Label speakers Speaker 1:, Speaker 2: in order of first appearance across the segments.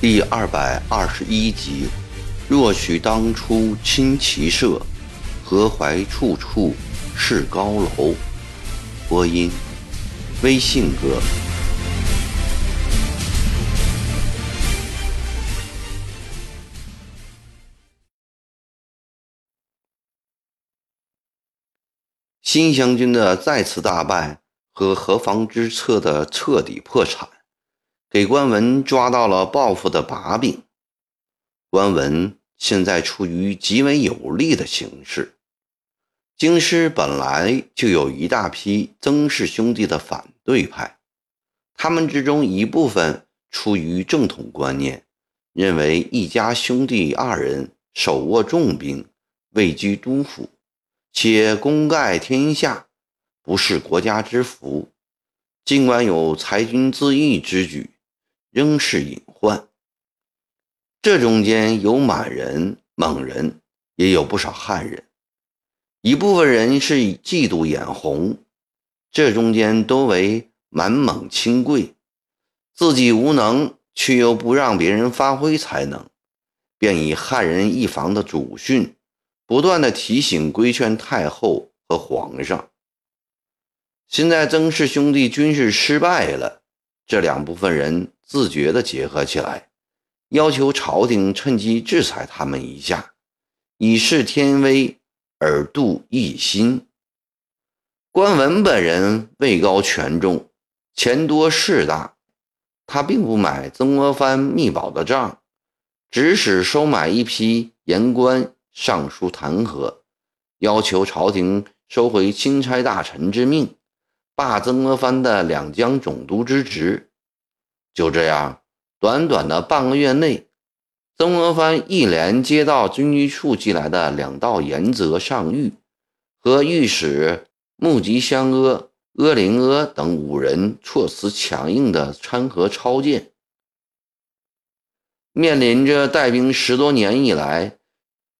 Speaker 1: 第二百二十一集：若许当初亲骑射，何怀处处是高楼？播音：微信哥。新湘军的再次大败和何防之策的彻底破产。给关文抓到了报复的把柄，关文现在处于极为有利的形势。京师本来就有一大批曾氏兄弟的反对派，他们之中一部分出于正统观念，认为一家兄弟二人手握重兵，位居都府，且功盖天下，不是国家之福。尽管有裁军自义之举。仍是隐患。这中间有满人、蒙人，也有不少汉人。一部分人是嫉妒眼红，这中间多为满蒙亲贵，自己无能，却又不让别人发挥才能，便以汉人一房的祖训，不断的提醒规劝太后和皇上。现在曾氏兄弟军事失败了，这两部分人。自觉地结合起来，要求朝廷趁机制裁他们一下，以示天威而度一心。关文本人位高权重，钱多势大，他并不买曾国藩密保的账，指使收买一批言官，上书弹劾，要求朝廷收回钦差大臣之命，罢曾国藩的两江总督之职。就这样，短短的半个月内，曾国藩一连接到军机处寄来的两道严责上谕，和御史穆吉香阿、阿林阿等五人措辞强硬的参劾抄件。面临着带兵十多年以来，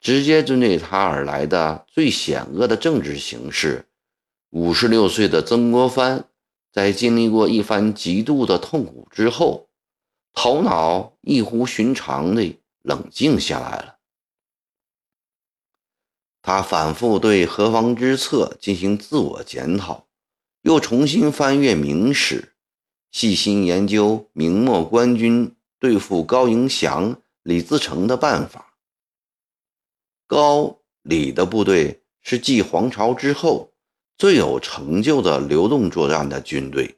Speaker 1: 直接针对他而来的最险恶的政治形势，五十六岁的曾国藩。在经历过一番极度的痛苦之后，头脑异乎寻常地冷静下来了。他反复对何方之策进行自我检讨，又重新翻阅明史，细心研究明末官军对付高迎祥、李自成的办法。高李的部队是继黄巢之后。最有成就的流动作战的军队，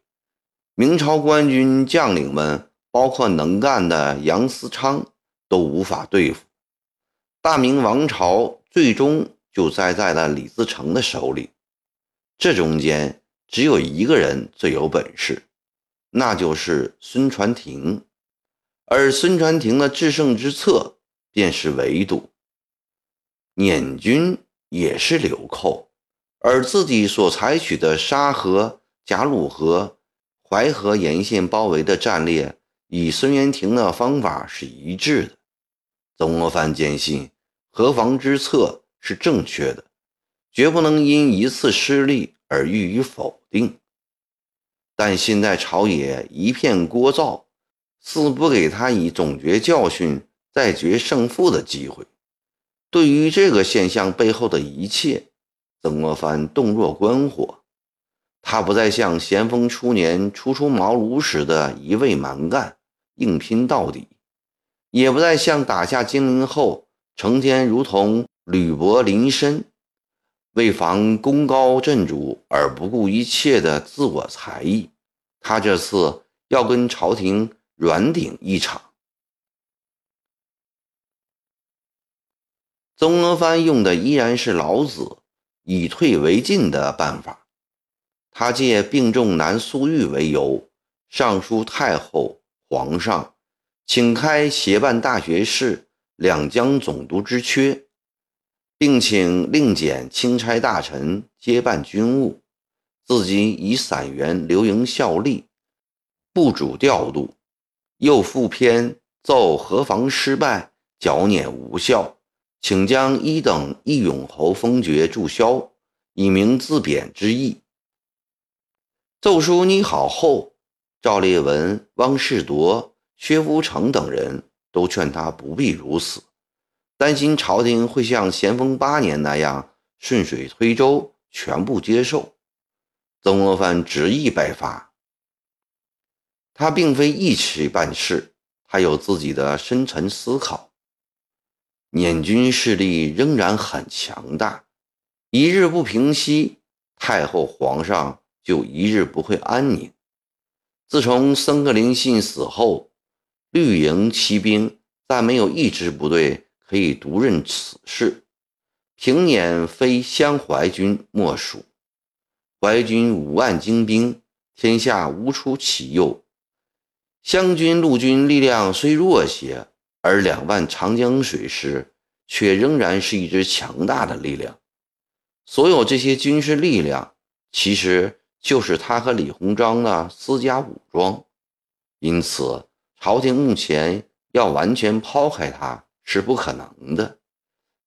Speaker 1: 明朝官军将领们，包括能干的杨思昌，都无法对付。大明王朝最终就栽在了李自成的手里。这中间只有一个人最有本事，那就是孙传庭。而孙传庭的制胜之策便是围堵。捻军也是流寇。而自己所采取的沙河、贾鲁河、淮河沿线包围的战略，与孙元庭的方法是一致的。曾国藩坚信河防之策是正确的，绝不能因一次失利而予以否定。但现在朝野一片聒噪，似不给他以总结教训、再决胜负的机会。对于这个现象背后的一切，曾国藩洞若观火，他不再像咸丰初年初出茅庐时的一味蛮干、硬拼到底，也不再像打下金陵后成天如同履薄临深，为防功高震主而不顾一切的自我才艺。他这次要跟朝廷软顶一场。曾国藩用的依然是老子。以退为进的办法，他借病重难苏玉为由，上书太后、皇上，请开协办大学士、两江总督之缺，并请另减钦差大臣接办军务，自己以散员留营效力，不主调度。又复篇奏河防失败，剿捻无效，请将一等义勇侯封爵注销，以明自贬之意。奏书拟好后，赵烈文、汪士铎、薛福成等人都劝他不必如此，担心朝廷会像咸丰八年那样顺水推舟，全部接受。曾国藩执意拜发。他并非一时办事，他有自己的深沉思考。捻军势力仍然很强大，一日不平息，太后皇上就一日不会安宁。自从僧格林信死后，绿营骑兵再没有一支部队可以独任此事，平捻非湘淮军莫属。淮军五万精兵，天下无出其右。湘军陆军力量虽弱些，而两万长江水师却仍然是一支强大的力量。所有这些军事力量，其实就是他和李鸿章的私家武装。因此，朝廷目前要完全抛开他是不可能的。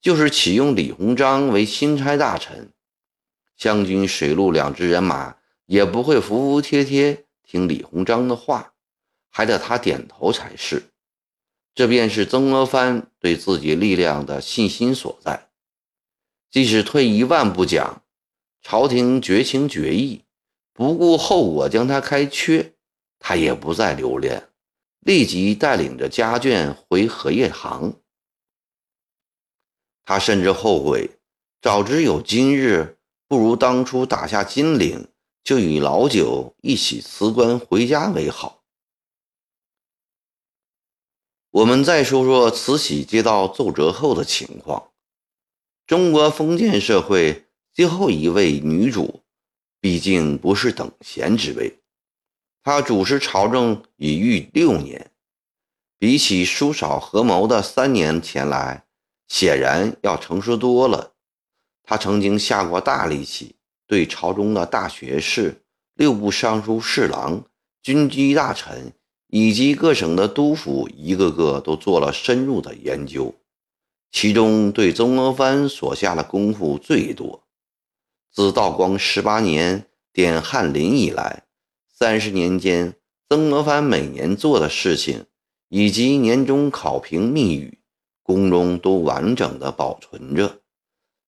Speaker 1: 就是启用李鸿章为钦差大臣，湘军水陆两支人马也不会服服帖帖听李鸿章的话。还得他点头才是，这便是曾国藩对自己力量的信心所在。即使退一万步讲，朝廷绝情绝义，不顾后果将他开缺，他也不再留恋，立即带领着家眷回荷叶塘。他甚至后悔，早知有今日，不如当初打下金陵，就与老九一起辞官回家为好。我们再说说慈禧接到奏折后的情况。中国封建社会最后一位女主，毕竟不是等闲之辈。她主持朝政已逾六年，比起叔嫂合谋的三年前来，显然要成熟多了。她曾经下过大力气，对朝中的大学士、六部尚书侍郎、军机大臣。以及各省的督府，一个个都做了深入的研究，其中对曾国藩所下的功夫最多。自道光十八年点翰林以来，三十年间，曾国藩每年做的事情，以及年终考评密语，宫中都完整的保存着，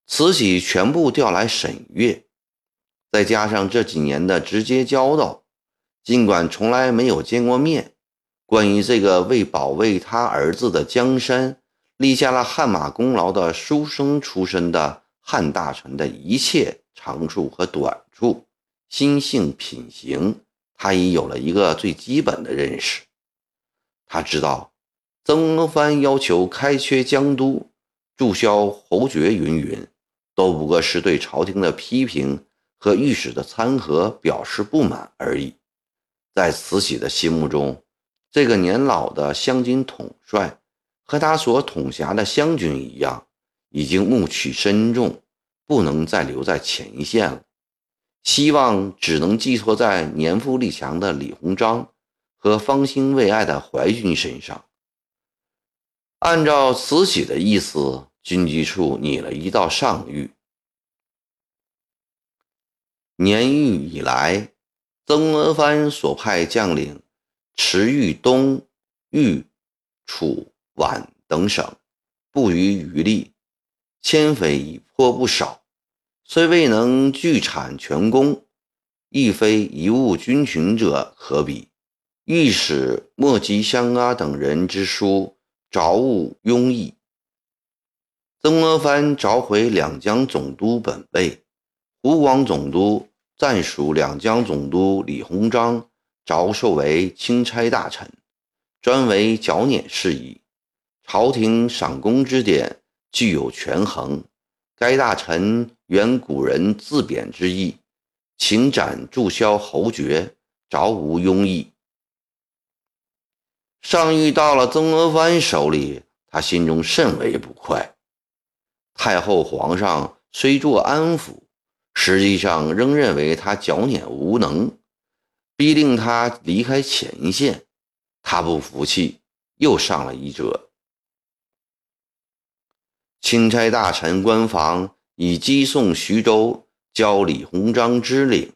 Speaker 1: 慈禧全部调来审阅，再加上这几年的直接交道，尽管从来没有见过面。关于这个为保卫他儿子的江山立下了汗马功劳的书生出身的汉大臣的一切长处和短处、心性品行，他已有了一个最基本的认识。他知道，曾国藩要求开缺江都、注销侯爵云云，都不过是对朝廷的批评和御史的参劾表示不满而已。在慈禧的心目中，这个年老的湘军统帅和他所统辖的湘军一样，已经暮气深重，不能再留在前线了。希望只能寄托在年富力强的李鸿章和方兴未艾的淮军身上。按照慈禧的意思，军机处拟了一道上谕：年狱以来，曾国藩所派将领。池豫东、豫、楚、皖等省不遗余力，迁匪已颇不少，虽未能聚产全功，亦非一物军群者可比。御史莫吉香阿等人之书，着物庸异。曾国藩召回两江总督本备，湖广总督暂属两江总督李鸿章。着授为钦差大臣，专为剿捻事宜。朝廷赏功之典具有权衡。该大臣原古人自贬之意，请斩注销侯爵，着无庸议。上谕到了曾国藩手里，他心中甚为不快。太后、皇上虽作安抚，实际上仍认为他剿捻无能。逼令他离开前线，他不服气，又上了一折。钦差大臣官房以击送徐州，交李鸿章之令。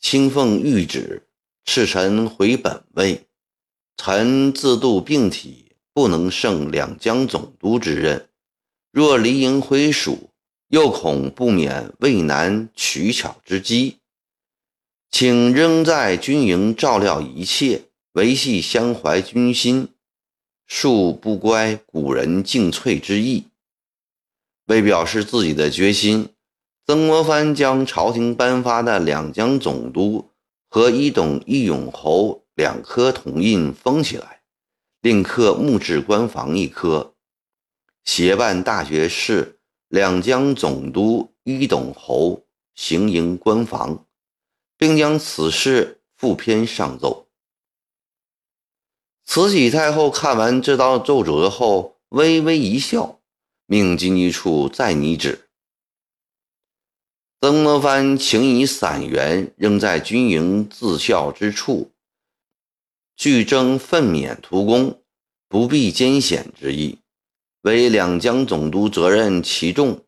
Speaker 1: 清奉谕旨，赐臣回本位。臣自度病体，不能胜两江总督之任。若离营回蜀，又恐不免畏难取巧之机。请仍在军营照料一切，维系相怀军心，恕不乖古人敬粹之意。为表示自己的决心，曾国藩将朝廷颁发的两江总督和一董一永侯两颗铜印封起来，另刻木质官房一颗，协办大学士两江总督一董侯行营官房。并将此事附篇上奏。慈禧太后看完这道奏折后，微微一笑，命经济处再拟旨。曾国藩请以散员仍在军营自校之处，俱征奋勉图功，不避艰险之意，为两江总督责任其重，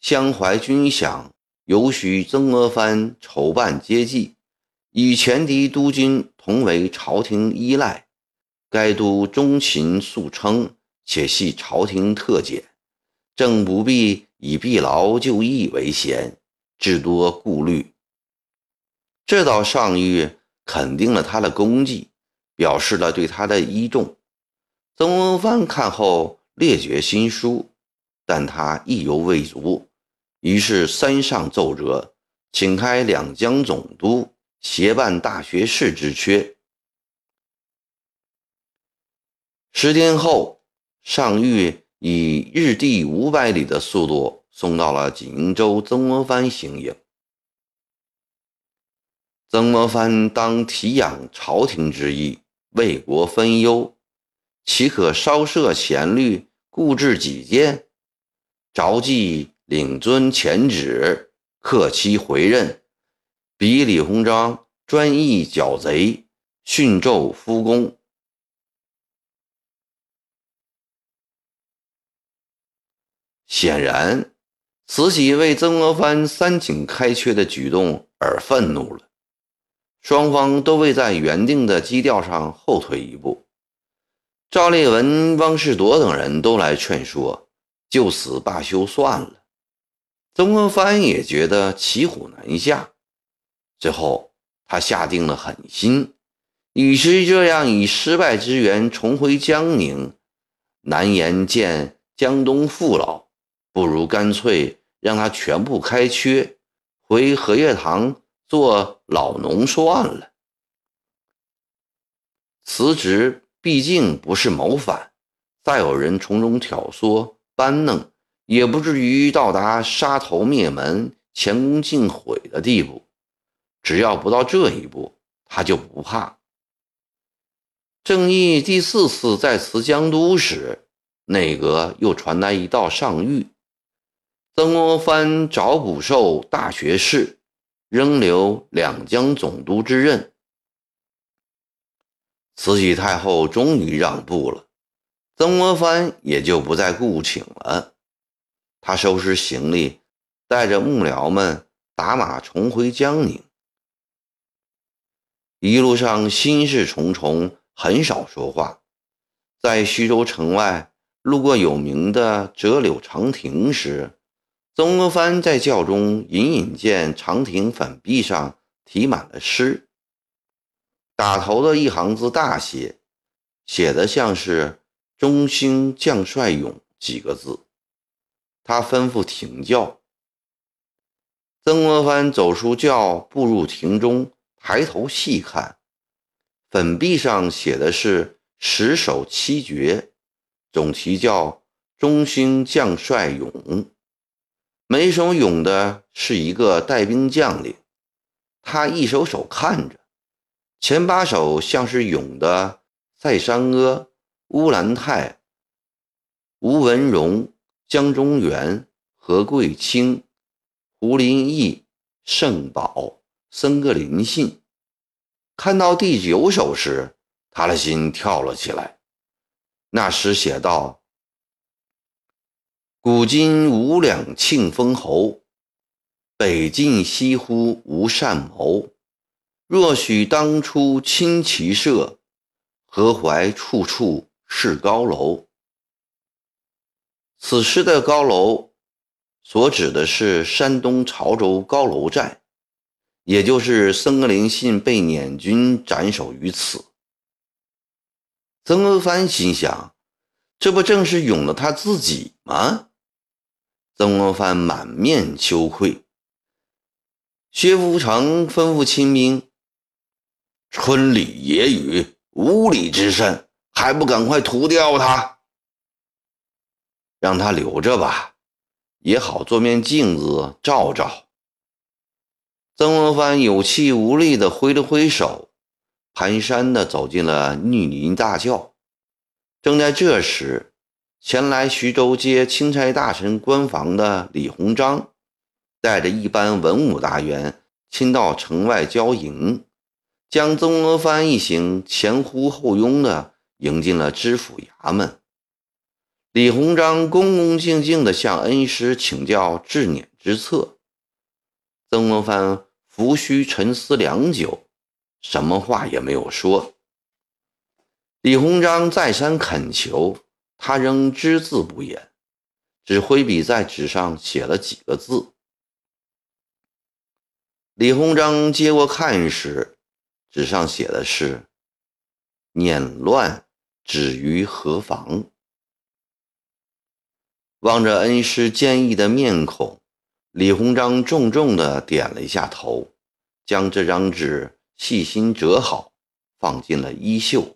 Speaker 1: 相怀军饷。尤许曾国藩筹办接济，与前敌督军同为朝廷依赖。该督忠勤素称，且系朝廷特检，正不必以避劳就义为先，至多顾虑。这道上谕肯定了他的功绩，表示了对他的依重。曾国藩看后列觉新书，但他意犹未足。于是，三上奏折，请开两江总督，协办大学士之缺。十天后，上谕以日地五百里的速度送到了锦州曾国藩行营。曾国藩当体养朝廷之意，为国分忧，岂可稍涉前虑，固执己见？着即。领遵前旨，克期回任。比李鸿章专意剿贼，训纣夫公。显然，慈禧为曾国藩三请开缺的举动而愤怒了。双方都未在原定的基调上后退一步。赵烈文、汪士铎等人都来劝说，就此罢休算了。曾国藩也觉得骑虎难下，最后他下定了狠心，与其这样以失败之缘重回江宁，难言见江东父老，不如干脆让他全部开缺，回荷叶塘做老农算了。辞职毕竟不是谋反，再有人从中挑唆搬弄。也不至于到达杀头灭门、前功尽毁的地步。只要不到这一步，他就不怕。正义第四次在辞江都时，内阁又传来一道上谕：曾国藩找补授大学士，仍留两江总督之任。慈禧太后终于让步了，曾国藩也就不再顾请了。他收拾行李，带着幕僚们打马重回江宁。一路上心事重重，很少说话。在徐州城外路过有名的折柳长亭时，曾国藩在轿中隐隐见长亭粉壁上题满了诗，打头的一行字大写，写的像是“中兴将帅勇”几个字。他吩咐停轿。曾国藩走出轿，步入庭中，抬头细看，粉壁上写的是十首七绝，总题叫“中兴将帅勇”。每首咏的是一个带兵将领。他一首首看着，前八首像是咏的塞山阿、乌兰泰、吴文荣。江中元、何桂清、胡林翼、盛宝、森格林信，看到第九首时，他的心跳了起来。那时写道：“古今无两庆封侯，北晋西乎无善谋。若许当初亲骑射，何怀处处是高楼？”此时的高楼，所指的是山东潮州高楼寨，也就是僧格林信被捻军斩首于此。曾国藩心想：“这不正是永了他自己吗？”曾国藩满面羞愧。薛福成吩咐亲兵：“村里野雨，无礼之甚，还不赶快屠掉他！让他留着吧，也好做面镜子照照。”曾国藩有气无力地挥了挥手。蹒跚地走进了绿林大轿。正在这时，前来徐州接钦差大臣官房的李鸿章，带着一班文武大员亲到城外交迎，将曾国藩一行前呼后拥的迎进了知府衙门。李鸿章恭恭敬敬地向恩师请教治捻之策。曾国藩拂须沉思良久。什么话也没有说。李鸿章再三恳求，他仍只字不言，只挥笔在纸上写了几个字。李鸿章接过看时，纸上写的是“捻乱止于何妨”。望着恩师坚毅的面孔，李鸿章重重的点了一下头，将这张纸。细心折好，放进了衣袖。